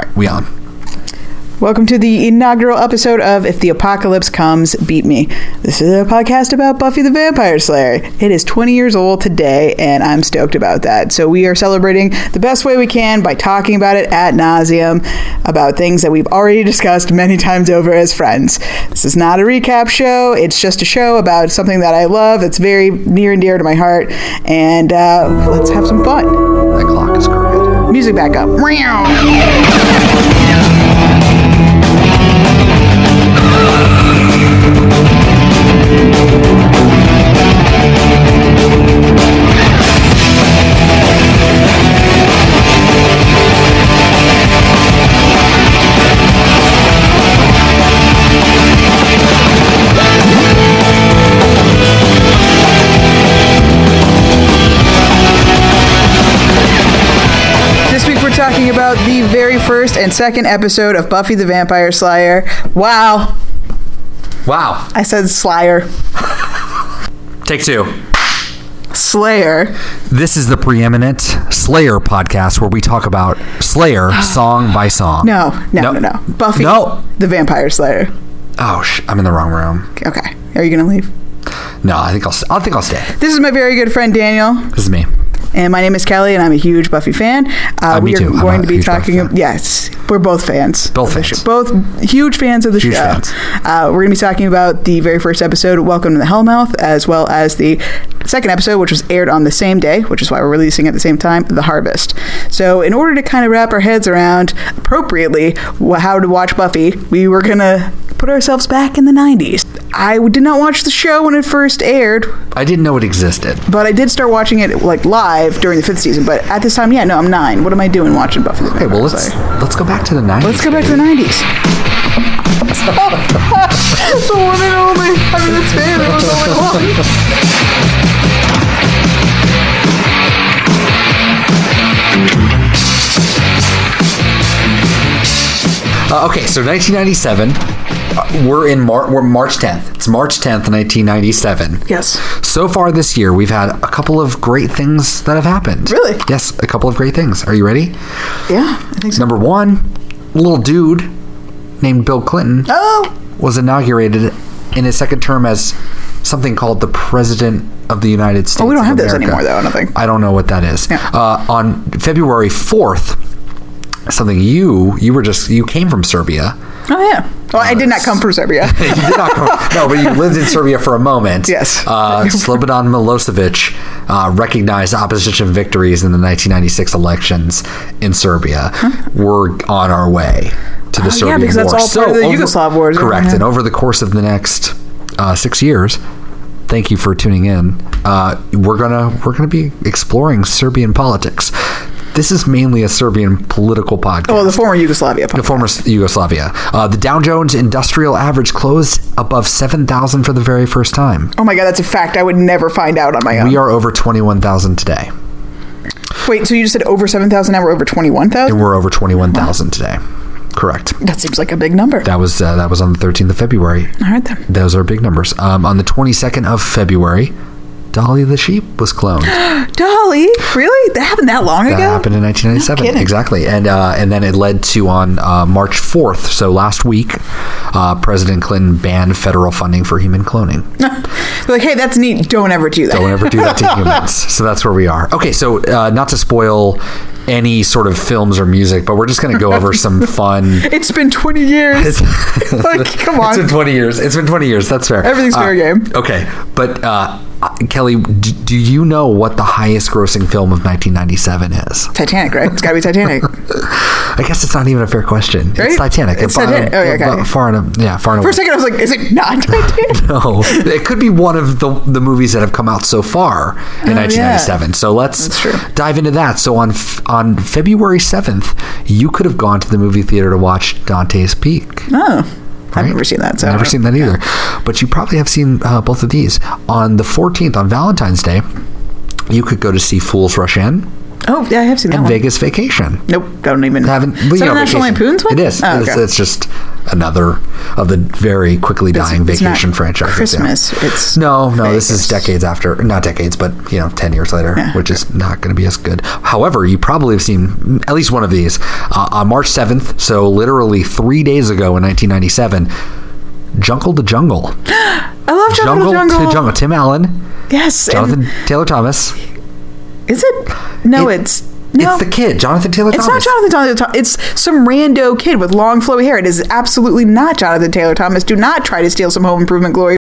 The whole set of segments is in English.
right, we on. Welcome to the inaugural episode of If the Apocalypse Comes, Beat Me. This is a podcast about Buffy the Vampire Slayer. It is 20 years old today, and I'm stoked about that. So, we are celebrating the best way we can by talking about it at nauseum about things that we've already discussed many times over as friends. This is not a recap show, it's just a show about something that I love. It's very near and dear to my heart, and uh, let's have some fun. That clock is crooked. Music back up. And second episode of Buffy the Vampire Slayer. Wow, Wow. I said Slayer. Take two. Slayer. This is the preeminent Slayer podcast where we talk about Slayer song by song. No, no, no, no. Buffy No. the Vampire Slayer. Oh, sh- I'm in the wrong room. Okay, are you gonna leave? No, I think I'll. I think I'll stay. This is my very good friend Daniel, This is me. And my name is Kelly, and I'm a huge Buffy fan. Uh, Uh, we are too. Going to be talking. Yes, we're both fans. Both fans. Both huge fans of the Huge show. Uh, we're going to be talking about the very first episode, Welcome to the Hellmouth, as well as the second episode, which was aired on the same day, which is why we're releasing at the same time, The Harvest. So, in order to kind of wrap our heads around appropriately how to watch Buffy, we were going to put ourselves back in the 90s. I did not watch the show when it first aired, I didn't know it existed. but I did start watching it like live during the fifth season. But at this time, yeah, no, I'm nine. What am I doing watching Buffy? The Okay, well let's Slayer? let's go back to the 90s. let's go back to the '90s. the one and only. I mean, it's fair. There was only one. Uh, okay, so 1997. Uh, we're in Mar- we're March 10th. It's March 10th, 1997. Yes. So far this year, we've had a couple of great things that have happened. Really? Yes, a couple of great things. Are you ready? Yeah, I think so. Number one, a little dude named Bill Clinton Oh, was inaugurated in his second term as something called the President of the United States. Oh, we don't have those anymore, though, I don't think. I don't know what that is. Yeah. Uh, on February 4th, something you you were just you came from Serbia. oh yeah. Well, I did not come from Serbia. You did not come, no, but you lived in Serbia for a moment. Yes. Uh, Slobodan Milosevic uh, recognized opposition victories in the 1996 elections in Serbia. We're on our way to the Oh, yeah, Serbian because that's war. all part of the Yugoslav wars, Correct. yeah. And over the course of the next uh, six years, thank you for tuning in. Uh, we're gonna we're gonna be exploring Serbian politics. This is mainly a Serbian political podcast. well, the former Yugoslavia. The former Yugoslavia. Uh, the Dow Jones Industrial Average closed above 7,000 for the very first time. Oh my god, that's a fact I would never find out on my own. We are over 21,000 today. Wait, so you just said over seven thousand? Now we're over 21,000? And we're over 21,000 today. Correct. That seems like a big number. That was uh, that was on the 13th of February. All right then. Those are big numbers. Um, on the 22nd of February, Dolly the sheep was cloned. Dolly, really? That happened that long That ago? That happened in 1997. kidding. exactly, and uh, and then it led to on uh, March 4th. So last week, uh, President Clinton banned federal funding for human cloning. Like, hey, that's neat. Don't ever do that. Don't ever do that to humans. So that's where we are. Okay, so uh, not to spoil any sort of films or music, but we're just going to go over some fun. It's been 20 years. like, come on. It's been 20 years. It's been 20 years. That's fair. Everything's fair Uh, game. Okay, but uh, Kelly, do you know what the highest grossing film of 1997 is? Titanic, right? It's got to be Titanic. I guess it's not even a fair question. Right? It's Titanic. It's Far- um, Titanic. Oh, yeah, okay. Far enough. Yeah, far enough. For a second, I was like, is it not Titanic? No, it could be one of the the movies that have come out so far in Oh, 1997. So let's dive into that. So on on February 7th, you could have gone to the movie theater to watch Dante's Peak. Oh. I've never seen that. So Never seen that either. But you probably have seen uh, both of these. On the 14th, on Valentine's Day, you could go to see Fools Rush In Oh, yeah, I have seen that and one. Vegas Vacation. Nope, don't even. Haven't Is that know, National Lampoon's one? It is. Oh, It's, okay. it's just another of the very quickly dying it's not vacation franchises. yeah. Christmas. It's No, no, this is Vegas. decades after, not decades, but you know, ten years later, Yeah. which is not going to be as good. However, you probably have seen at least one of these uh, on March seventh, so literally three days ago in 1997. Jungle to Jungle, I love Jungle, Jungle, Jungle. to Jungle. Tim Allen, Yes. Jonathan Taylor Thomas. Is it? No, It- it's no. It's the kid, Jonathan Taylor Thomas. It's Thomas. not Jonathan Taylor Thomas. It's some rando kid with long flowy hair. It is absolutely not Jonathan Taylor Thomas. Do not try to steal some Home Improvement glory.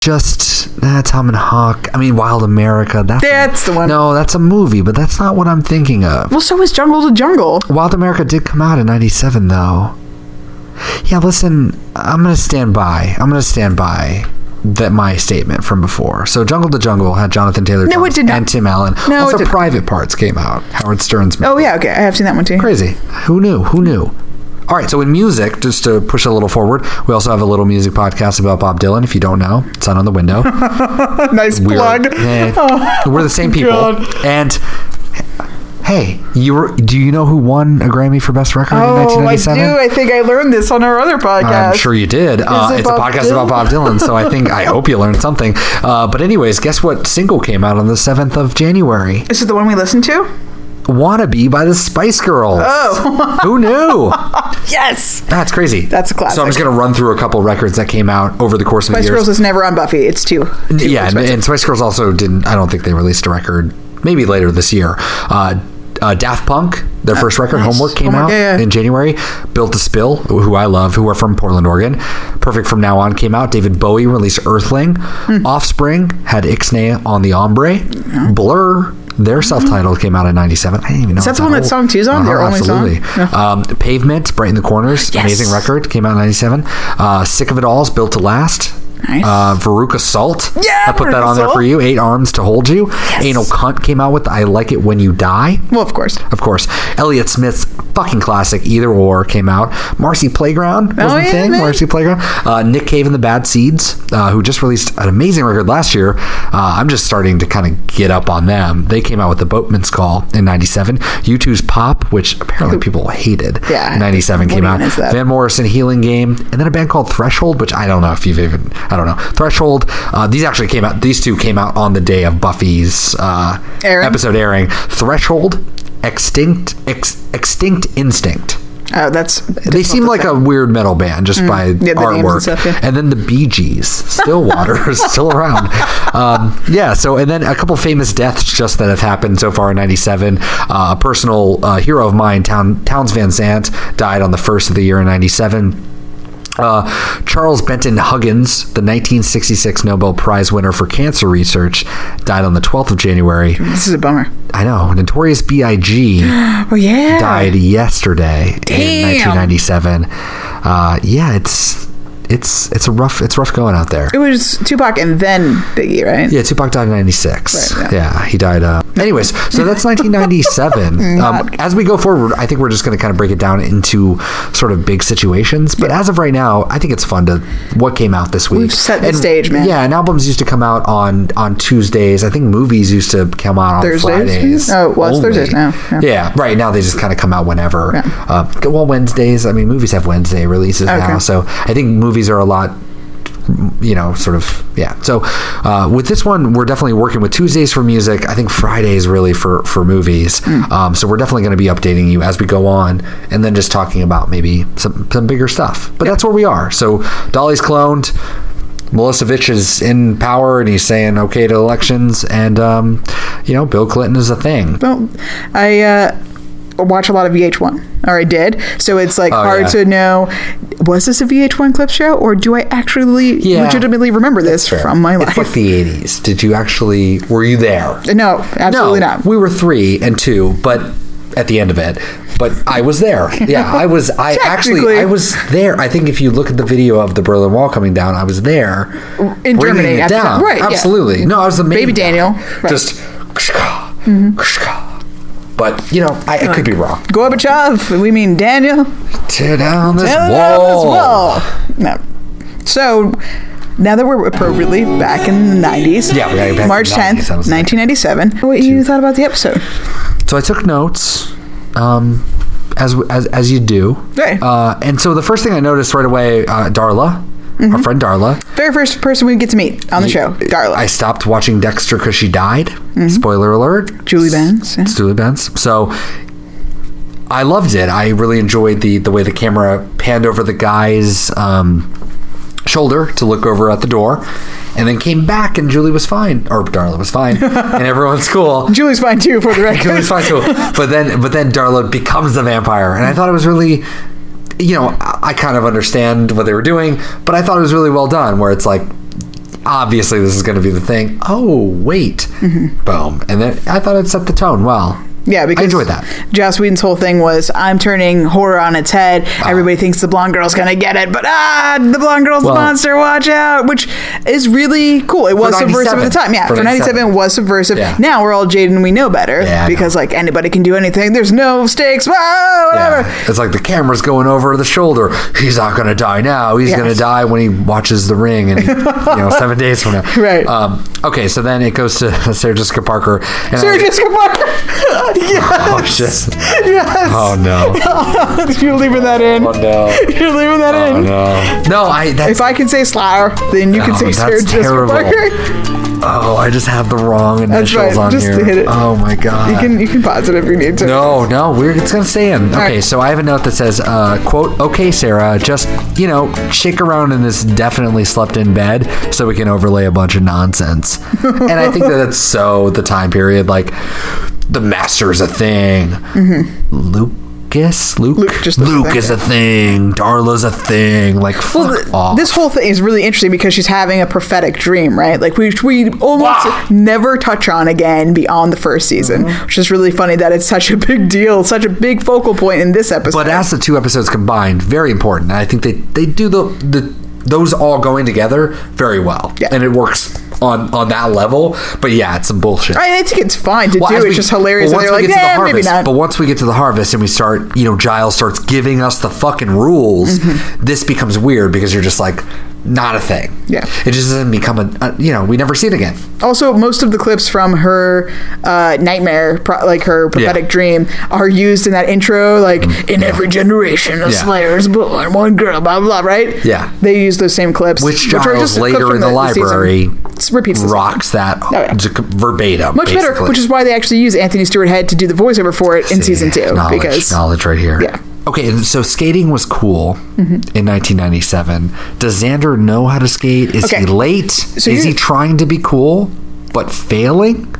Just uh, Tom and Huck. I mean, Wild America. That's That's the one. No, that's a movie, but that's not what I'm thinking of. Well, so is Jungle to Jungle. Wild America did come out in 97 though. Yeah, listen, I'm going to stand by. I'm going to stand by that my statement from before. So Jungle to Jungle had Jonathan Taylor No, it did not. and Tim Allen. No, it also. Private Parts came out. Howard Stern's movie. Oh yeah, okay, I have seen that one too. Crazy. Who knew? Who knew? All right, so in music, just to push a little forward, we also have a little music podcast about Bob Dylan. If you don't know, it's out on the window. nice We're, plug. eh, Oh, we're the same people. God. And hey, you were, do you know who won a Grammy for Best Record in Oh, I 1997? do. I think I learned this on our other podcast. I'm sure you did. Uh, it it's a Bob podcast about Bob Dylan, so I think I hope you learned something. Uh, but anyways, guess what single came out on the seventh of January? Is it the one we listened to. "Wannabe" by the Spice Girls. Oh. who knew? Yes. That's crazy. That's a classic. So I'm just gonna run through a couple records that came out over the course of Spice the years. Spice Girls is never on Buffy. It's too. too yeah, and, and Spice Girls also didn't. I don't think they released a record. Maybe later this year. Uh, uh, Daft Punk, their first record, nice. Homework, came Homework, out yeah, yeah. in January. Built to Spill, who I love, who are from Portland, Oregon. Perfect from Now On came out. David Bowie released Earthling. Hmm. Offspring had Ixnay on the Hombre. Blur. Their self-titled came out in '97. I didn't even know. Is that the one that. Song Two's on? Their Uh-huh, only song? absolutely. Um, Pavement, Brighten the Corners, Yes. amazing record, came out in '97. Uh, Sick of It All's Built to Last. Nice. Uh, Veruca Salt. Yeah, I put that Veruca on there Salt. for you. Eight Arms to Hold You. Anal Cunt came out with I Like It When You Die. well, of course. Of course. Elliott Smith's fucking classic Either Or came out. Marcy Playground was Oh, the yeah, thing. man. Marcy Playground. Uh, Nick Cave and the Bad Seeds, uh, who just released an amazing record last year. Uh, I'm just starting to kind of get up on them. They came out with The Boatman's Call in 97. U2's Pop, which apparently people hated Yeah. 97 came out. that? Van Morrison Healing Game. And then a band called Threshold, which I don't know if you've even, I don't know. Threshold, uh, these actually came out, these two came out on the day of Buffy's uh, episode airing. Threshold, Extinct, ex, Extinct Instinct. Oh, that's. They seem like a weird metal band just by Mm. Yeah, the names and artwork. stuff, yeah. And then the Bee Gees, Still Waters is still around. Um, yeah, so and then a couple famous deaths just that have happened so far in '97. Uh, a personal uh, hero of mine, Town, Townes Van Zandt, died on the first of the year in '97. Uh, Charles Brenton Huggins, the 1966 Nobel Prize winner for cancer research, died on the 12th of January. This is a bummer. I know. Notorious B.I.G. Oh yeah. died yesterday in 1997. Uh, yeah, it's it's it's a rough it's rough going out there. It was Tupac and then Biggie, right? Yeah, Tupac died in '96. Right, yeah. he died. Uh, anyways, so that's 1997. um, as we go forward, I think we're just going to kind of break it down into sort of big situations. But as of right now, I think it's fun to what came out this week. We've set the And, stage, man. Yeah, and albums used to come out on on Tuesdays. I think movies used to come out on Thursdays? Fridays. Oh, well, it's only. Thursdays now, yeah. Yeah. right now they just kind of come out whenever. Yeah. Uh, well, Wednesdays. I mean, movies have Wednesday releases now, so I think movies are a lot you know, sort of, yeah. So uh, with this one, we're definitely working with Tuesdays for music. I think Fridays really for for movies. Hmm. Um, so we're definitely going to be updating you as we go on, and then just talking about maybe some some bigger stuff. But that's where we are. So Dolly's cloned. Milosevic is in power, and he's saying okay to elections, and um, you know, Bill Clinton is a thing. Well, I uh, watch a lot of VH1, or I did. So it's like Oh, hard yeah. to know was this a VH1 clip show, or do I actually Yeah. legitimately remember this from my life? It's like the '80s. Did you actually? Were you there? no, absolutely no, not. We were three and two, but at the end of it. But I was there. Yeah, I was. I actually, I was there. I think if you look at the video of the Berlin Wall coming down, I was there In Germany it down. Right, yeah. Absolutely. No, I was the main Baby. Daniel. Right. Mm-hmm. But you know, I, I could be wrong. Gorbachev, we mean Daniel. Tear down this Tear down this wall. wall. No. So now that we're appropriately back in the 90s, Yeah, we're back March 10th, 90s, that 1997, what you thought about the episode? So I took notes. Um, as as as you do. Right. Uh, and so the first thing I noticed right away, uh, Darla, Mm-hmm. our friend Darla. Very first person we get to meet on the show, Darla. I stopped watching Dexter because she died. Mm-hmm. Spoiler alert. Julie Benz. yeah. It's Julie Benz. So I loved it. I really enjoyed the the way the camera panned over the guy's um, shoulder to look over at the door, and then came back and Julie was fine, or Darla was fine, and everyone's cool. Julie's fine too, for the record. Julie's fine too. But then, but then Darla becomes the vampire, and I thought it was really, you know, I, kind of understand what they were doing, but I thought it was really well done. Where it's like, obviously this is going to be the thing. Oh wait, mm-hmm. boom, and then I thought it set the tone well. Yeah, because I enjoyed that. Joss Whedon's whole thing was I'm turning horror on its head. Uh-huh. Everybody thinks the blonde girl's gonna get it, but ah, the blonde girl's Well- a monster. Watch out! Which is really cool. It was subversive at the time. Yeah, For for, 97, 97. was subversive. Yeah. Now we're all jaded and we know better Yeah, I know. because like anybody can do anything. There's no stakes. Whoa, whatever. Yeah. It's like the camera's going over the shoulder. He's not going to die now. He's Yes. going to die when he watches The Ring, and you know, seven days from now. Right. Um, okay, so then it goes to Sarah Jessica Parker. Sarah I- Jessica Parker. Oh yes. shit! yes. Oh no! You're leaving that in. Oh no! You're leaving that Oh in. no! No, I. That's, If I can say Slayer, then you can Oh, say that's Sarah Jessica terrible. Parker. oh, I just have the wrong That's initials right, on just here. hit it. Oh my god! You can you can pause it if you need to. No, no, we're it's gonna stay in. Okay, right. so I have a note that says, uh, "quote Okay, Sarah, just you know, shake around in this definitely slept in bed, so we can overlay a bunch of nonsense." and I think that that's so the time period. Like, the master is a thing. Lucas, Luke, Mm-hmm. Luke, just Luke, is a thing. Darla's a thing. Like, fuck Well, off. this whole thing is really interesting because she's having a prophetic dream, right? Like we we almost Wow. never touch on again beyond the first season, Mm-hmm. which is really funny that it's such a big deal, such a big focal point in this episode. But as the two episodes combined, very important. I think they they do the the those all going together very well, Yeah. and it works on on that level. But yeah, it's some bullshit. I, I think it's fine to Well, do. It's we- just hilarious. well, once we like, get to the harvest, but once we get to the harvest and we start, you know, Giles starts giving us the fucking rules. Mm-hmm. This becomes weird because you're just like, not a thing. Yeah. it just doesn't become a, a you know, we never see it again. Also, most of the clips from her uh, nightmare, pro- like her prophetic Yeah. dream, are used in that intro. Like, in every generation, a Mm, Yeah. Slayer is born, one girl, blah blah, right? Yeah. they use those same clips, Which are Giles just a clip later in the, season. library repeats the same. rocks that Oh, yeah. verbatim. Much better, which is why they actually use Anthony Stewart Head to do the voiceover for it in season two. Knowledge, because knowledge right here. Yeah. Okay, so skating was cool Mm-hmm. in 1997. Does Xander know how to skate? Is Okay. he late? So Is he trying to be cool but failing?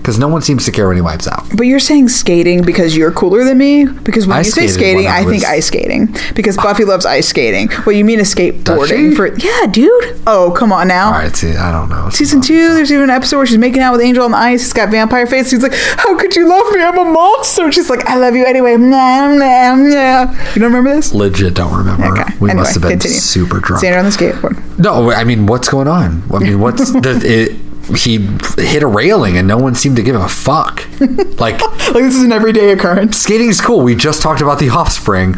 Because no one seems to care when he wipes out. But you're saying skating because you're cooler than me? Because when I you say skating, I I, think ice skating. Because Buffy loves ice skating. Well, you mean a skateboarding for Yeah, dude. Oh, come on now. All right, see, I don't know. Season two, there's even an episode where she's making out with Angel on the ice. It's got vampire face. He's like, "How could you love me? I'm a monster." She's like, "I love you anyway." Nah, nah, nah. You don't remember this? Legit, don't remember. Okay. We Anyway, must have been continue. super drunk. Xander on the skateboard. No, I mean, what's going on? I mean, what's the, it? He hit a railing and no one seemed to give a fuck. Like Like this is an everyday occurrence. skating's cool. We just talked about the offspring.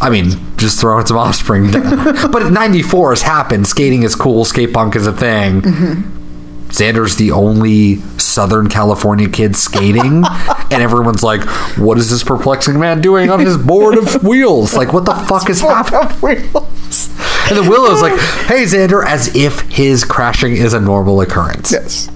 I mean, just throwing some offspring. but 94 has happened. Skating is cool. Skate punk is a thing. Mm-hmm. Xander's the only Southern California kid skating, and everyone's like, "What is this perplexing man doing on his board of wheels? Like, what the fuck is happening?" And the Willow's like, "Hey, Xander," as if his crashing is a normal occurrence. Yes.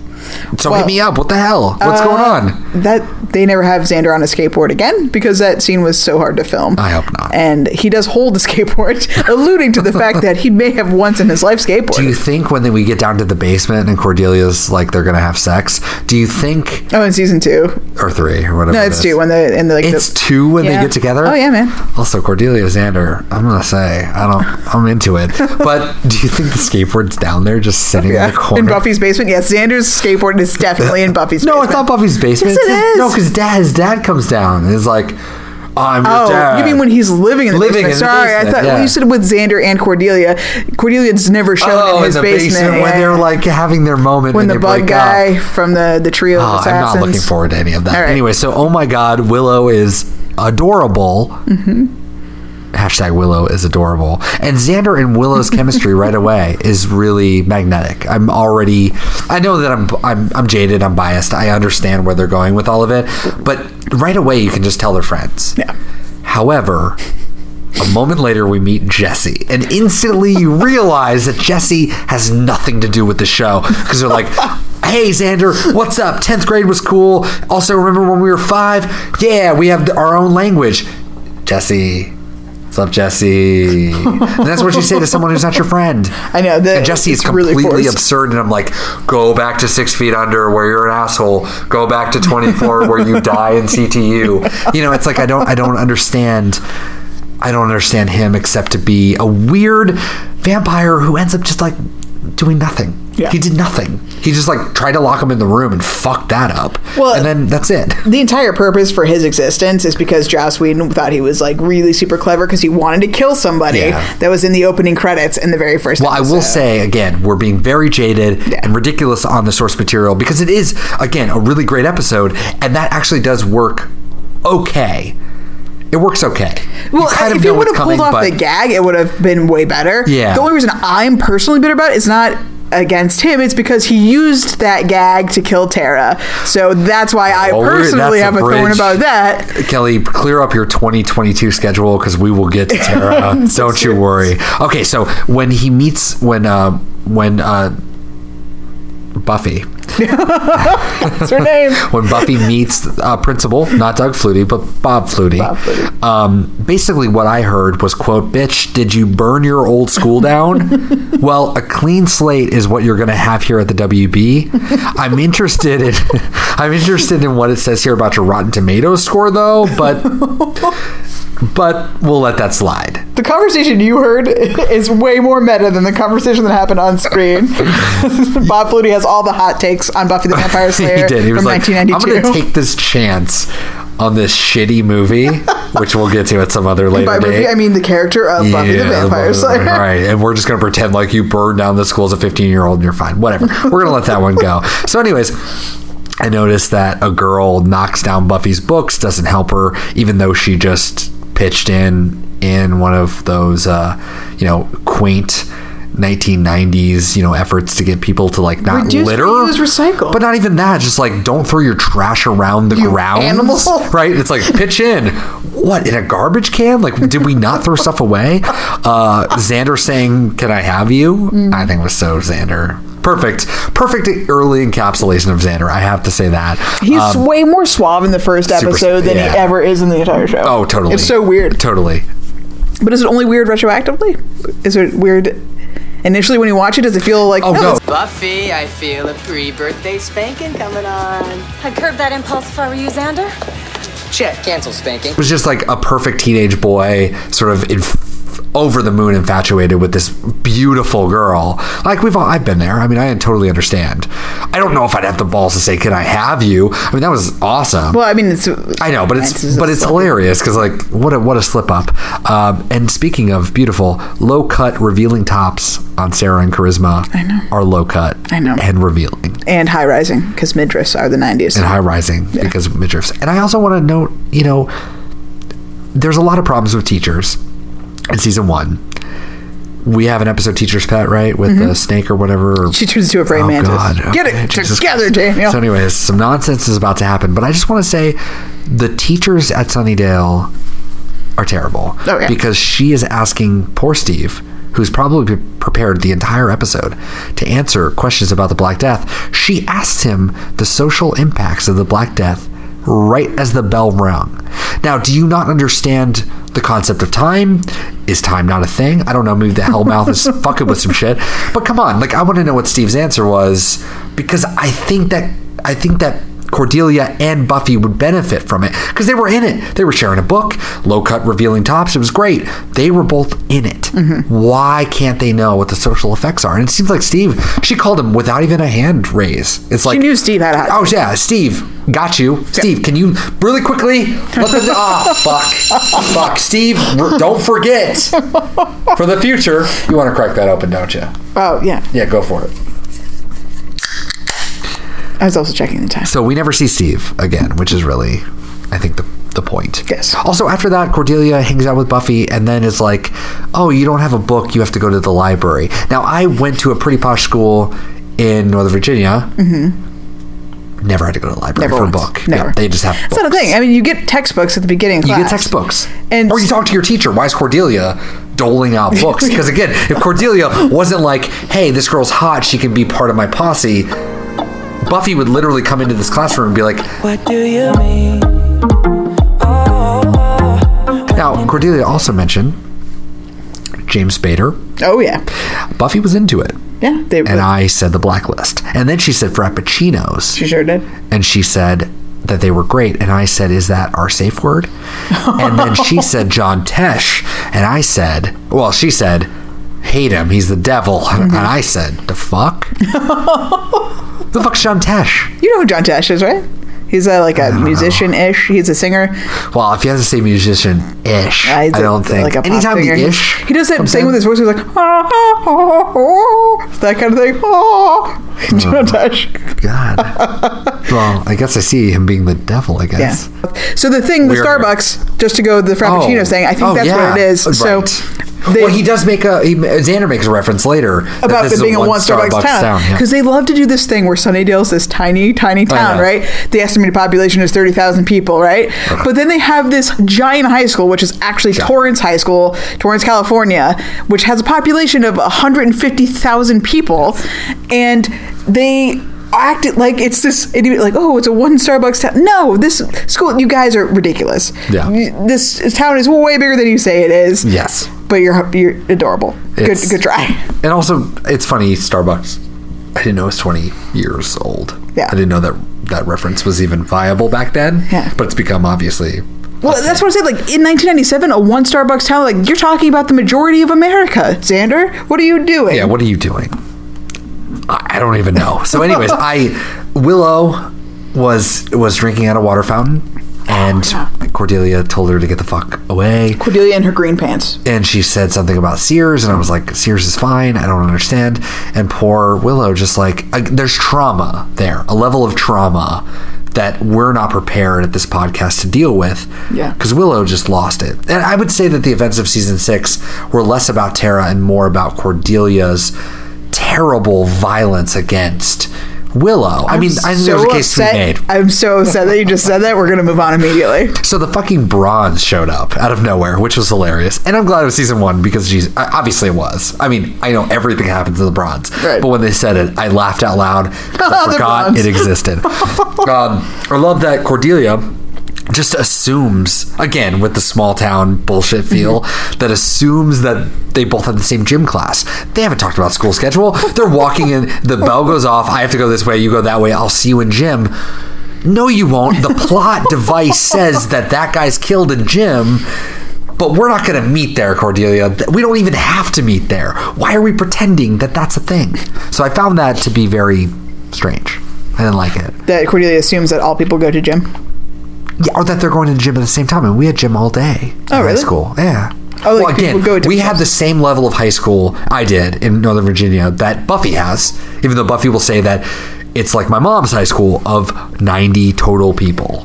So Well, hit me up. What the hell? What's going Uh, on? That they never have Xander on a skateboard again because that scene was so hard to film. I hope not. And he does hold the skateboard, alluding to the fact that he may have once in his life skateboarded. Do you think when we get down to the basement and Cordelia's like they're gonna have sex? Do you think oh, in season two. or three or whatever? No, it it's two when the in the like It's the, two when they get together. Oh yeah, man. Also, Cordelia Xander. I'm gonna say I don't. I'm into it. But do you think the skateboard's down there just sitting in the corner? In Buffy's basement, yes. Xander's skateboard is definitely in Buffy's no, basement. it's not Buffy's basement. Yes, it his- No, because dad, his dad comes down and is like, "I'm your Oh, dad." you mean when he's living in the Living basement? in the Sorry, I thought yeah. well, you said with Xander and Cordelia. Cordelia's never shown Oh, in in his the basement, basement, when they're like having their moment when and the bug guy up. from the the trio Oh, I'm not looking forward to any of that. Right. Anyway, so oh my god, Willow is adorable. Mm-hmm. Hashtag Willow is adorable, and Xander and Willow's chemistry right away is really magnetic. I'm already, I know that I'm, I'm, I'm jaded, I'm biased. I understand where they're going with all of it, but right away you can just tell they're friends. Yeah. However, a moment later, we meet Jesse, and instantly you realize that Jesse has nothing to do with the show because they're like, "Hey, Xander, what's up? Tenth grade was cool. Also, remember when we were five? Yeah, we have our own language." Jesse, what's up, Jesse? and that's what you say to someone who's not your friend. I know that And Jesse is it's really completely absurd, and I'm like, go back to six feet under where you're an asshole. Go back to 24 where you die in CTU. You know, it's like I don't, I don't understand. I don't understand him except to be a weird vampire who ends up just like doing nothing. Yeah. He did nothing. He just like tried to lock him in the room and fucked that up. Well- and then that's it. the entire purpose for his existence is because Joss Whedon thought he was like really super clever because he wanted to kill somebody Yeah. that was in the opening credits in the very first. Well, I will say again, we're being very jaded Yeah. and ridiculous on the source material because it is again a really great episode, and that actually does work okay. It works okay. You Well, if he would have pulled coming, off the gag, it would have been way better. Yeah. The only reason I'm personally bitter about it is not against him; it's because he used that gag to kill Tara. So that's why I Well, personally have a a thorn about that. Kelly, clear up your 2022 schedule because we will get to Tara. Don't you worry. Okay, so when he meets when uh when uh Buffy That's her name. when Buffy meets uh, Principal, not Doug Flutie, but Bob Flutie. Bob Flutie. Um, basically, what I heard was, "quote Bitch, did you burn your old school down?" well, a clean slate is what you're going to have here at the WB. I'm interested in I'm interested in what it says here about your Rotten Tomatoes score, though. But but we'll let that slide. The conversation you heard is way more meta than the conversation that happened on screen. Bob Flutie has all the hot takes on Buffy the Vampire Slayer he did. He was like, "I'm going to take this chance." On this shitty movie, which we'll get to at some other later By date. movie, I mean the character of Buffy the Vampire Slayer. Vampire- Right, and we're just gonna pretend like you burned down the school as a 15 year old and you're fine. Whatever. We're gonna let that one go. So, anyways. I noticed that a girl knocks down Buffy's books, doesn't help her, even though she just pitched in in one of those, uh, you know, quaint 1990s, you know, efforts to get people to like not Reduce, litter, reuse, recycle. but not even that. Just like don't throw your trash around the You grounds, animal. right? It's like pitch in. What in a garbage can? Like, did we not throw stuff away? Uh, Xander saying, "Can I have you?" Mm. I think it was so Xander. Perfect, perfect early encapsulation of Xander. I have to say that. He's Um, way more suave in the first episode than yeah. he ever is in the entire show. oh, totally. It's so weird. Totally. But is it only weird retroactively? Is it weird initially when you watch it? Does it feel like Oh "No, no. Buffy, I feel a pre-birthday spanking coming on. I'd curb that impulse if I were you, Xander. Check, cancel spanking. It was just like a perfect teenage boy, sort of in, over the moon infatuated with this beautiful girl. Like we've all, I've been there. I mean, I totally understand. I don't know if I'd have the balls to say, "Can I have you?" I mean, that was awesome. Well, I mean, it's. I know, but it's Francis but it's hilarious because like what a what a slip up. Um, and speaking of beautiful, low cut revealing tops on Sarah and Charisma I know. are low cut. I know. and revealing And high rising, because midriffs are the 90s. and high rising because of midriffs. And I also want to note, you know, there's a lot of problems with teachers in season one. We have an episode teacher's pet, right, with mm-hmm. the snake or whatever. she turns into a praying Oh, mantis. God. Get Okay, it Jesus together. Daniel. So, anyways, some nonsense is about to happen. But I just want to say the teachers at Sunnydale are terrible. Oh, yeah. Because she is asking poor Steve, who's probably prepared the entire episode to answer questions about the Black Death. She asks him the social impacts of the Black Death right as the bell rung. Now, do you not understand the concept of time? Is time not a thing? I don't know. Maybe the Hellmouth is fucking with some shit. But come on, like I want to know what Steve's answer was because I think that I think that Cordelia and Buffy would benefit from it because they were in it. They were sharing a book, low cut revealing tops. It was great. They were both in it. Why can't they know what the social effects are? And it seems like Steve, she called him without even a hand raise. It's like She knew Steve had a hot Oh yeah, Steve, got you. Steve, can you really quickly let? Ah, fuck, fuck, Steve, don't forget for the future. You want to crack that open, don't you? Oh, yeah. Yeah, go for it. I was also checking the time. So we never see Steve again, which is really, I think, the the point. Yes. Also, after that, Cordelia hangs out with Buffy, and then is like, "Oh, you don't have a book. You have to go to the library." Now, I went to a pretty posh school in Northern Virginia. Mm-hmm. never had to go to the library Never for once. a book. Never. Yeah, they just have. It's Books. not a thing. I mean, you get textbooks at the beginning. Of You class. get textbooks, And- or you talk to your teacher. Why is Cordelia doling out books? Because again, if Cordelia wasn't like, "Hey, this girl's hot. She can be part of my posse," Buffy would literally come into this classroom and be like, What do you mean? Oh, oh, oh. Now, Cordelia also mentioned James Spader. Oh yeah, Buffy was into it. yeah. They. And I said the blacklist. And then she said Frappuccinos. she sure did. And she said that they were great. And I said, Is that our safe word? And then she said John Tesh. And I said, Well, she said, Hate him. He's the devil. And I said, The fuck? the fuck's John Tesh? You know who John Tesh is, right? He's a, like a musician-ish. He's a singer. Well, if you have to say musician ish, Uh, I don't think. like a Anytime singer. the ish. He does that thing with his voice. He's like ah, ah, ah, ah, that kind of thing. Ah. John Tesh. God. well, I guess I see him being the devil, I guess. Yeah. So the thing, the Weird. Starbucks, just to go the Frappuccino Oh. thing, I think Oh, that's yeah. what it is. So Right. They, well, he does make a. He, Xander makes a reference later about this it is being a one Starbucks, town yeah. because they love to do this thing where Sunnydale's this tiny, tiny town, right? The estimated population is thirty thousand people, right? But then they have this giant high school, which is actually Torrance High School, Torrance, California, which has a population of one hundred and fifty thousand people, and they act it like it's this idiot like oh it's a one starbucks town no this school you guys are ridiculous Yeah. This town is way bigger than you say it is Yes. But you're you're adorable It's- good good try And also, it's funny. Starbucks. I didn't know it was twenty years old. Yeah. I didn't know that that reference was even viable back then. Yeah. But it's become obviously. Well, that's what I said. Like in 1997, a one Starbucks town. Like you're talking about the majority of America, Xander. What are you doing? Yeah. What are you doing? I I don't even know. So, anyways, I Willow was was drinking at a water fountain, and Cordelia told her to get the fuck away. Cordelia in her green pants. and she said something about Sears, and I was like, Sears is fine. I don't understand. And poor Willow, just like, uh, there's trauma there, a level of trauma that we're not prepared at this podcast to deal with. Yeah. Because Willow just lost it. And I would say that the events of season six were less about Tara and more about Cordelia's terrible violence against Willow. I mean, I think there's a case to be made. I'm so upset that you just said that. We're gonna move on immediately. So the fucking bronze showed up out of nowhere, which was hilarious. And I'm glad it was season one because geez, obviously it was. I mean, I know everything happens to the bronze, Right. but when they said it, I laughed out loud. I forgot bronze. it existed. um, I love that Cordelia just assumes again with the small town bullshit mm-hmm. feel that assumes that they both have the same gym class they haven't talked about school schedule they're walking in the bell goes off i have to go this way you go that way i'll see you in gym no, you won't. The plot device says that that guy's killed in gym, but we're not going to meet there, Cordelia. We don't even have to meet there. Why are we pretending that that's a thing? So I found that to be very strange. I didn't like it. That Cordelia assumes that all people go to gym. Yeah, or that they're going to the gym at the same time. And we had gym all day in Oh, high school. Yeah. Oh, like well, again, go we had the same level of high school I did in Northern Virginia that Buffy has, even though Buffy will say that it's like my mom's high school of 90 total people.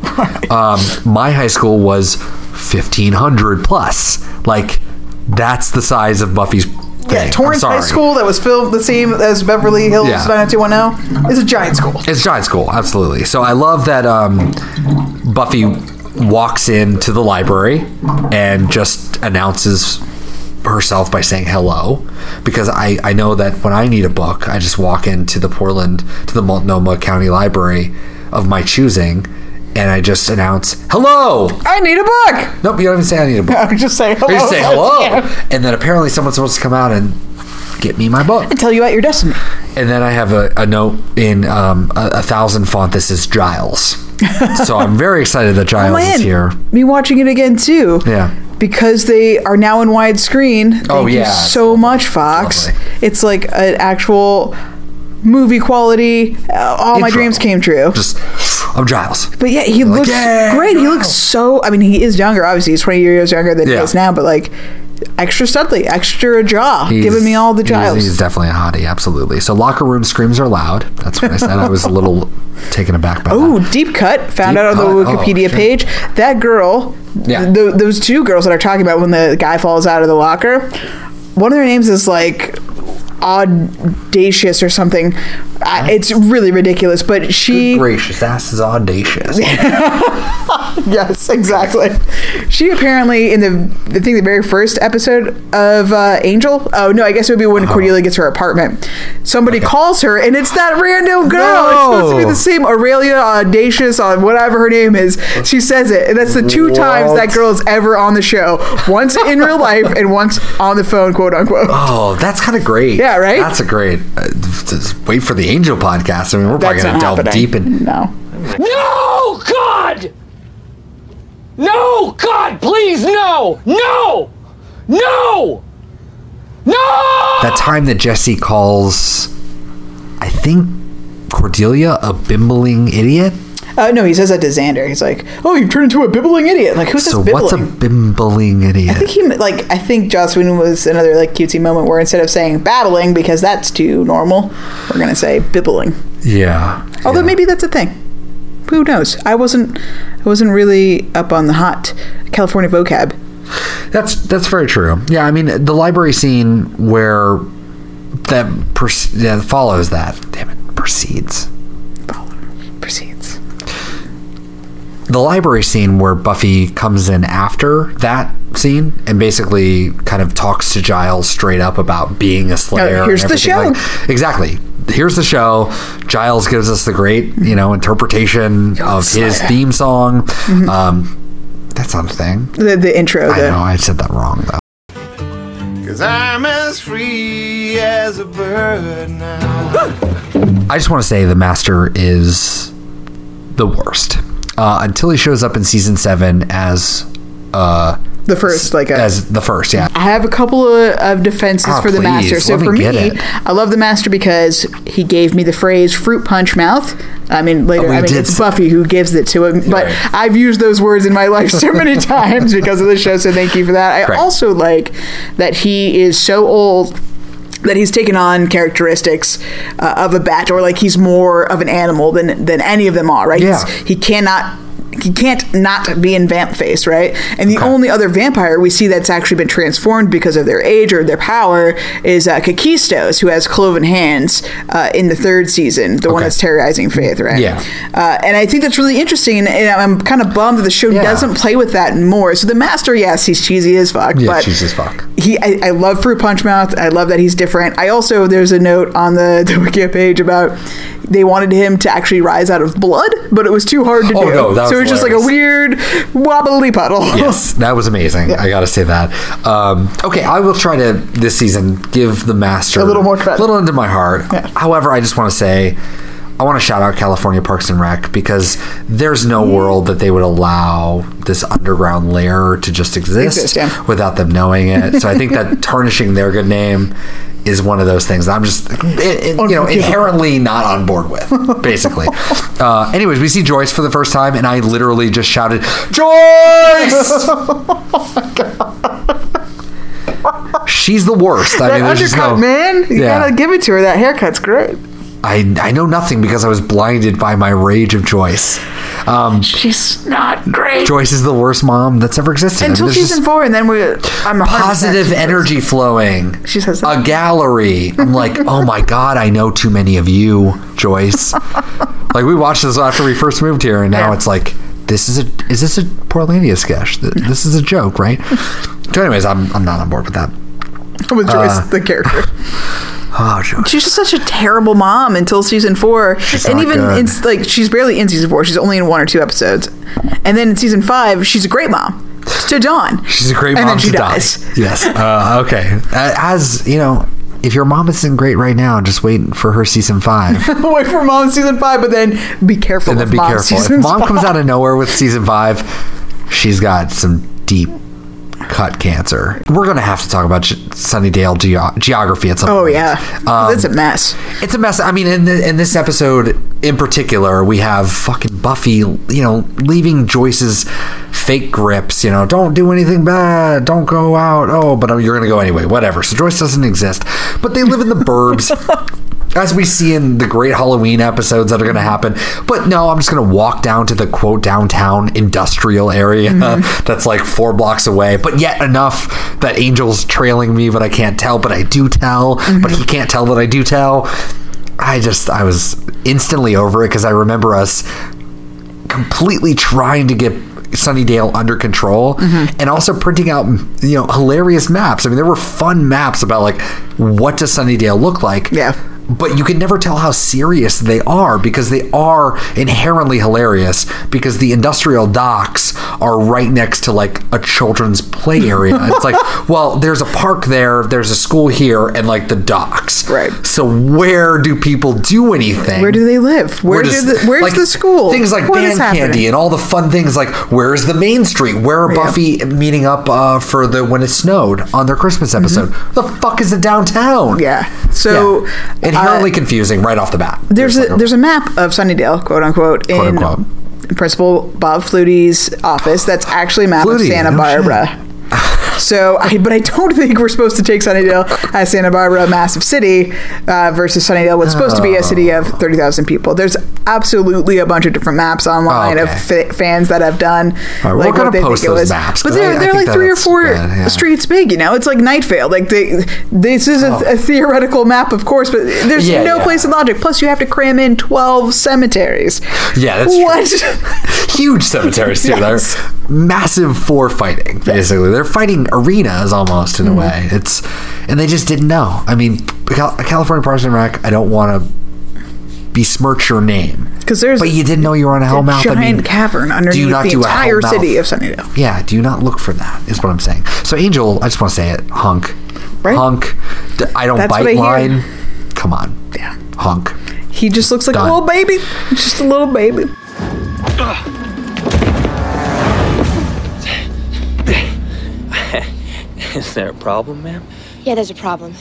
Um, my high school was 1,500 plus. Like, that's the size of Buffy's. Yeah, Torrance High. School that was filmed the same as Beverly Hills Yeah. 90210 is a giant school. It's a giant school, absolutely. So I love that um, Buffy walks into the library and just announces herself by saying hello because I, I know that when I need a book, I just walk into the Portland to the Multnomah County Library of my choosing and I just announce hello. I need a book. Nope, you don't even say I need a book. I just say hello. I just say hello. Yeah. And then apparently someone's supposed to come out and get me my book. And tell you about your destiny. And then I have a, a note in um, a, a thousand font. This is Giles. so I'm very excited that Giles Oh, is here. Me watching it again too. Yeah. Because they are now in widescreen. Thank Oh, you yeah. so much, Fox. lovely. It's like an actual movie quality. Uh, all my dreams came true. Just, I'm Giles. But yeah, he looks "Yeah, great. He looks so. I mean, he is younger. Obviously, he's twenty years younger than he is now. But like, extra studly, extra jaw, He's- giving me all the he's- Giles. He's, definitely a hottie, absolutely. So locker room screams are loud. That's what I said. I was a little taken aback by Oh, deep cut. Found Deep out on the cut? Oh, Wikipedia shit. page. That girl, Yeah. th- those two girls that are talking about when the guy falls out of the locker, one of their names is like Audacious or something. I, it's really ridiculous. But she, Gracious, that's audacious. yes, exactly. She apparently in the I think the very first episode of uh, Angel. Oh no, I guess it would be when Cordelia gets her apartment. Somebody calls her, and it's that random girl. It's supposed to be the same Aurelia Audacious on whatever her name is. She says it, and that's the two times that What? girl is ever on the show. Once in real life, and once on the phone, quote unquote. Oh, that's kind of great. Yeah, right? That's a great. Uh, wait for the Angel podcast. I mean, we're probably going to delve happening. deep in. No. No, God! No, God, please, no! No! No! No! That time that Jesse calls, I think Cordelia a bimbling idiot. Uh, no, he says that to Xander. He's like, "Oh, you've turned into a bibbling idiot." Like, who says So bibbling? what's a bimbling idiot? I think he like I think Joss Whedon was another like cutesy moment where instead of saying babbling because that's too normal, we're gonna say bibbling. yeah. Although yeah. maybe that's a thing. Who knows? I wasn't I wasn't really up on the hot California vocab. That's that's very true. Yeah, I mean the library scene where that pers- yeah, follows that. Damn it. Proceeds. The library scene where Buffy comes in after that scene and basically kind of talks to Giles straight up about being a Slayer. Oh, here's the show. like- exactly. Here's the show. Giles gives us the great, you know, interpretation of his theme song. Mm-hmm. Um, that's not a thing. The the intro. I The, know I said that wrong though. Cause I'm as free as a bird now. I just want to say the master is the worst. Uh, until he shows up in season seven as uh the first like a, as the first, yeah. I have a couple of, of defenses Oh, for the please, master. So me for me, it. I love the master because he gave me the phrase "fruit punch mouth." I mean, later, Oh, I mean, it's Buffy who gives it to him, but Right. I've used those words in my life so many times because of the show. So thank you for that. I also like that he is so old that he's taken on characteristics uh, of a bat, or like he's more of an animal than than any of them are. Right? Yeah. He's, he cannot. He can't not be in vamp face, right? And the only other vampire we see that's actually been transformed because of their age or their power is uh, Kakistos, who has cloven hands uh, in the third season, the one that's terrorizing Faith, right? Yeah. Uh, and I think that's really interesting, and, and I'm kind of bummed that the show Yeah. doesn't play with that more. So the Master, yes, he's cheesy as fuck, Yeah, but cheesy as fuck. he I, I love Fruit Punch Mouth. I love that he's different. I also there's a note on the, the Wikia page about they wanted him to actually rise out of blood, but it was too hard to do. Oh, do. no, that so was just like a weird wobbly puddle. Yes, that was amazing. I got to say that. Um, okay, I will try to this season give the master A little more credit. a little into my heart. Yeah. However, I just want to say. I want to shout out California Parks and Rec because there's no world that they would allow this underground lair to just exist, Exist, yeah. without them knowing it. So I think that tarnishing their good name is one of those things that I'm just, it- it- you know, inherently not on board with, basically. uh, anyways, we see Joyce for the first time, and I literally just shouted, Joyce! oh my god. She's the worst. I that mean, undercut, no, man. You Yeah. gotta give it to her. That haircut's great. I I know nothing because I was blinded by my rage of Joyce. Um, She's not great. Joyce is the worst mom that's ever existed. I mean, Until season four, and then we. I'm 100% Positive energy flowing. She says a gallery. I'm like, oh my god, I know too many of you, Joyce. like we watched this after we first moved here, and now Yeah. it's like, this is a is this a Portlandia sketch? This is a joke, right? So, anyways, I'm I'm not on board with that. with Joyce, Uh, the character. Oh. She's just such a terrible mom until season four, and not even good. it's like she's barely in season four. She's only in one or two episodes, and then in season five, she's a great mom to Dawn. She's a great mom and then she to dies. die. Yes. Uh, okay. As you know, if your mom isn't great right now, just wait for her season five. Wait for mom season five, but then be careful. and then be mom careful. If mom five. comes out of nowhere with season five, she's got some deep cut cancer. We're gonna have to talk about Sunnydale geo- geography at some Oh point. yeah, Um, that's a mess. It's a mess. I mean, in, the, in this episode in particular, we have fucking Buffy, you know, leaving Joyce's fake grips. You know, don't do anything bad. Don't go out. Oh, but you're gonna go anyway. Whatever. So Joyce doesn't exist, but they live in the burbs. As we see in the great Halloween episodes that are going to happen. But no, I'm just going to walk down to the quote downtown industrial area that's like four blocks away, but yet enough that Angel's trailing me, but I can't tell, but I do tell, but he can't tell that I do tell. I just I was instantly over it because I remember us completely trying to get Sunnydale under control Mm-hmm. and also printing out you know hilarious maps. I mean there were fun maps about like what does Sunnydale look like. Yeah. But you can never tell how serious they are because they are inherently hilarious because the industrial docks are right next to like a children's play area. it's like, well, there's a park there, there's a school here, and like the docks. Right. So where do people do anything? Where do they live? Where, does- do the, where's like, the school? Things like What band happening? candy and all the fun things like where's the main street? Where are Yeah. Buffy meeting up uh, for the when it snowed on their Christmas episode? The fuck is it downtown? Mm-hmm. Yeah. So Yeah. Inherently confusing right off the bat. there's Just a like there's a map of Sunnydale, quote unquote, in unquote. Principal Bob Flutie's office. That's actually a map Flutie, of Santa no Barbara. So, I, but I don't think we're supposed to take Sunnydale as Santa Barbara, a massive city, uh, versus Sunnydale, what's supposed to be a city of thirty thousand people. There's absolutely a bunch of different maps online Oh, okay. of fa- fans that have done right, we're like gonna post those was. maps, but 'cause they're I- they're think like three or that's four yeah. streets big. You know, it's like Nightvale. Like they, this is a, a theoretical map, of course, but there's Oh. Yeah, no yeah. place in logic. Plus, you have to cram in twelve cemeteries. Yeah, that's true. what? huge cemeteries too. Yes. They're massive for fighting. Basically, they're fighting arenas almost Mm-hmm. in a way. It's and they just didn't know. I mean, Cal- California Parks and Rec. I don't want to besmirch your name because there's but you didn't know you were on a a Hellmouth. giant I mean, cavern do underneath you not the do entire city of Sunnydale. Yeah, do you not look for that? Is what I'm saying. So Angel, I just want to say it, hunk, Right. hunk. I don't That's bite I hear. line. Come on, Yeah. hunk. He just looks like Done. a little baby. Just a little baby. Is there a problem, ma'am? Yeah, there's a problem.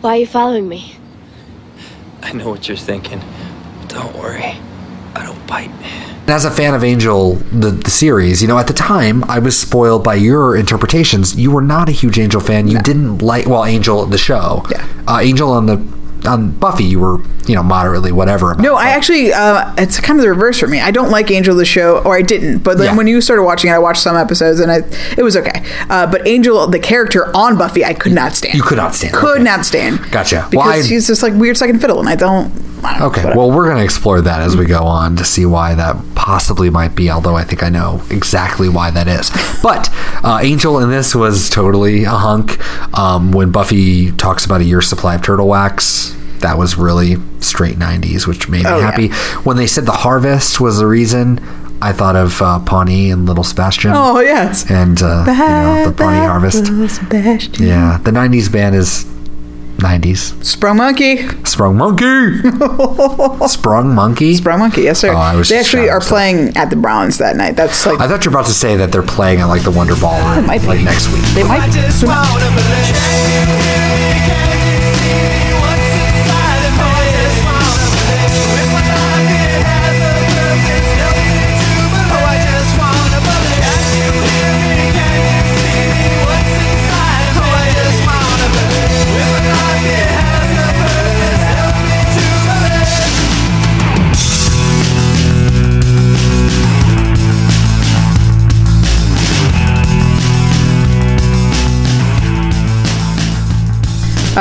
Why are you following me? I know what you're thinking. Don't worry. I don't bite. And as a fan of Angel, the, the series, you know, at the time, I was spoiled by your interpretations. You were not a huge Angel fan. You didn't like, well, Angel, the show. Yeah. Uh, Angel on the on Buffy, you were, you know, moderately whatever. About No, I actually, uh, it's kind of the reverse for me. I don't like Angel the show, or I didn't. But then Yeah. when you started watching it, I watched some episodes, and I, it was okay. Uh, but Angel, the character on Buffy, I could not stand. You could not stand, Could okay. not stand. Gotcha. Because Well, I- he's just like weird second fiddle, and I don't. I don't Okay, well, we're going to explore that as we go on to see why that possibly might be, although I think I know exactly why that is. But uh, Angel in this was totally a hunk. Um, when Buffy talks about a year's supply of turtle wax, that was really straight 90s, which made me Oh, yeah. happy. When they said the harvest was the reason, I thought of uh, Pawnee and Little Sebastian. Oh yes. And, uh, you know, the Pawnee harvest. Sebastian. Yeah, the 90s band is 90s. Sprung Monkey. Sprung Monkey! Sprung Monkey? Sprung Monkey, yes, sir. Oh, I was they actually are stuff. playing at the Bronze that night. That's like I thought you were about to say that they're playing at like the Wonder Ballroom might be. next week. they might. just wanna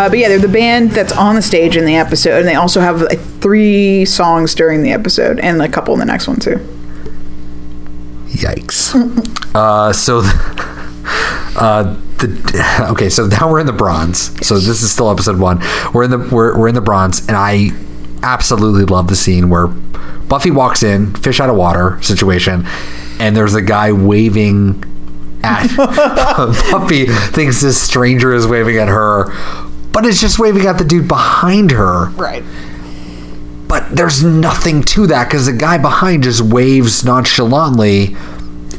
Uh, but yeah, they're the band that's on the stage in the episode, and they also have like, three songs during the episode and a couple in the next one too. Yikes. uh, so, uh, the okay, so now we're in the bronze. So this is still episode one. We're in the we're, we're in the bronze, and I absolutely love the scene where Buffy walks in, fish out of water situation, and there's a guy waving at Buffy. Thinks this stranger is waving at her, but it's just waving at the dude behind her. Right. But there's nothing to that because the guy behind just waves nonchalantly.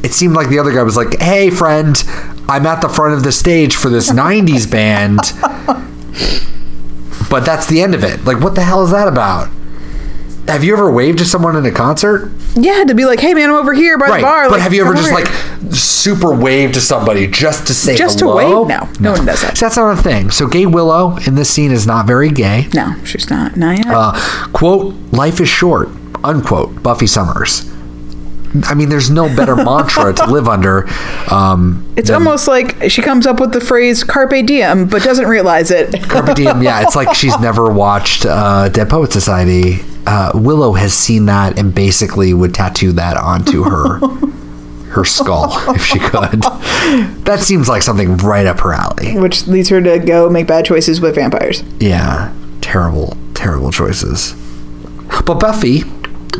It seemed like the other guy was like, "Hey, friend, I'm at the front of the stage for this '90s band." But that's the end of it. Like, what the hell is that about? Have you ever waved to someone in a concert? Yeah, to be like, hey man, I'm over here by the bar. but like, have you ever come just over like here." super waved to somebody just to say Just to hello? wave? No. No one does that. So that's not a thing. So Gay Willow in this scene is not very gay. No, she's not. Not yet. Uh, quote, life is short, unquote, Buffy Summers. I mean, there's no better mantra to live under. Um, It's than almost like she comes up with the phrase "carpe diem," but doesn't realize it. Carpe diem. Yeah, it's like she's never watched uh, Dead Poet Society. Uh, Willow has seen that and basically would tattoo that onto her her skull if she could. That seems like something right up her alley. Which leads her to go make bad choices with vampires. Yeah, terrible, terrible choices. But Buffy,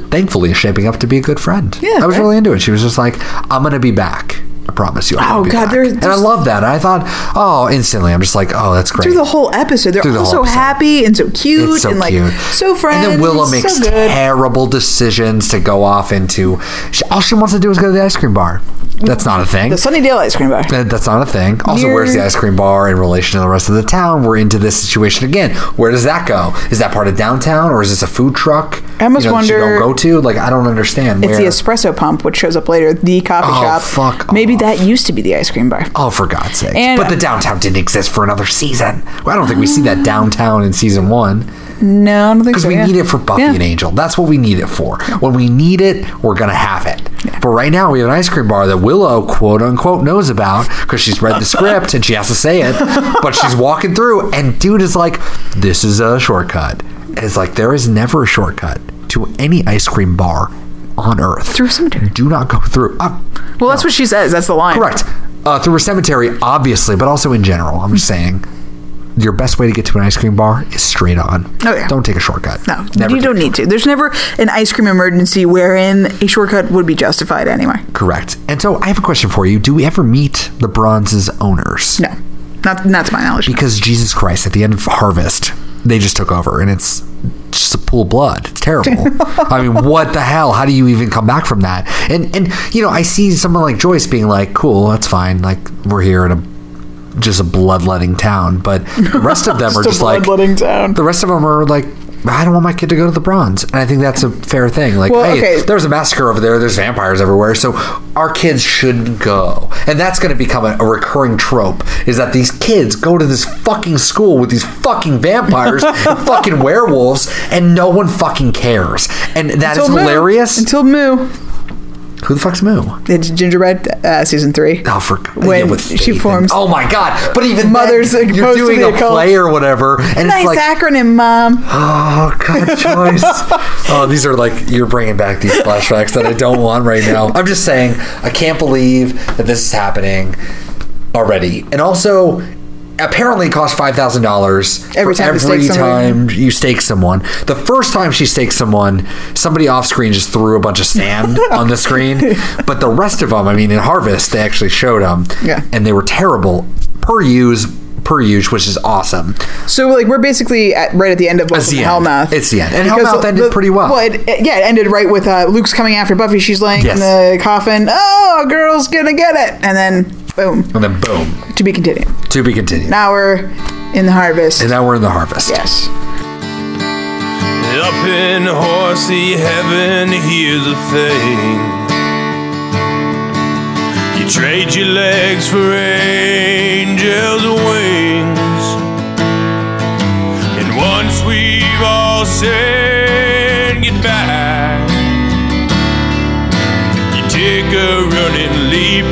thankfully, is shaping up to be a good friend. Yeah, I was right. really into it. She was just like, "I'm gonna be back. I promise you." Oh, be God, back." there's- and I love that. I thought, oh, instantly, I'm just like, "Oh, that's great." Through the whole episode, they're the all so episode. happy and so cute It's so and like cute. so friends. And then Willow makes good. terrible decisions to go off into. She, all she wants to do is go to the ice cream bar. That's not a thing. the Sunnydale ice cream bar. That- That's not a thing. Also, where's the ice cream bar in relation to the rest of the town? We're into this situation again. Where does that go? Is that part of downtown, or is this a food truck? I almost you know, that she wonder- don't go to. Like, I don't understand. It's where. the espresso pump, which shows up later. The coffee Oh, shop. fuck Maybe off. that used to be the ice cream bar. Oh, for God's sake! And- but the downtown didn't exist for another season. Well, I don't think we see that downtown in season one. No, I don't think Because so. we yeah. need it for Buffy Yeah. and Angel. That's what we need it for. When we need it, we're gonna have it. But right now, we have an ice cream bar that Willow, quote unquote, knows about because she's read the script and she has to say it. But she's walking through, and dude is like, "This is a shortcut." And it's like there is never a shortcut to any ice cream bar on Earth. Through a cemetery. Do not go through. Uh, Well, that's what she says. That's the line. correct. Uh, through a cemetery, obviously, but also in general. I'm just saying. Your best way to get to an ice cream bar is straight on. Oh, yeah. Don't take a shortcut. No, Never you don't need to. There's never an ice cream emergency wherein a shortcut would be justified anyway. Correct. And so I have a question for you. Do we ever meet the Bronze's owners? No, not not to my knowledge. Because Jesus Christ, at the end of Harvest, they just took over and it's just a pool of blood. It's terrible. I mean, what the hell? How do you even come back from that? And and you know, I see someone like Joyce being like, "Cool, that's fine. Like we're here in a just a bloodletting town." But the rest of them are Just like bloodletting town. The rest of them are like. I don't want my kid to go to the bronze. And I think that's a fair thing. Like, Well, hey, okay. there's a massacre over there. There's vampires everywhere. So our kids shouldn't go. And that's going to become a, a recurring trope is that these kids go to this fucking school with these fucking vampires and fucking werewolves and no one fucking cares. And that is Until Moo. hilarious. Until Moo. Who the fuck's Moo? It's Gingerbread uh, season three. Oh, for When yeah, with she Faith and- forms- oh my god! But even Mother's then, you're doing a play or whatever, and Nice it's like, acronym, mom. Oh God, Joyce! oh, these are like you're bringing back these flashbacks that I don't want right now. I'm just saying, I can't believe that this is happening already, and also. Apparently, it costs five thousand dollars Every time you every stake time you stake someone. The first time she staked someone, somebody off screen just threw a bunch of sand on the screen. But the rest of them, I mean, in Harvest, they actually showed them, Yeah. and they were terrible per use, per use, which is awesome. So like we're basically at, right at the end of Welcome the. Hellmouth. It's the end. And Because Hellmouth ended pretty well. Well, it, it- yeah, it ended right with uh, Luke's coming after Buffy. She's laying Yes. in the coffin. Oh, girl's gonna get it, and then boom, And then boom, to be continued. to be continued. Now we're in the harvest. And now we're in the harvest. yes. Up in horsey heaven, here's the thing. You trade your legs for angels' wings. And once we've all said goodbye, you take a running leap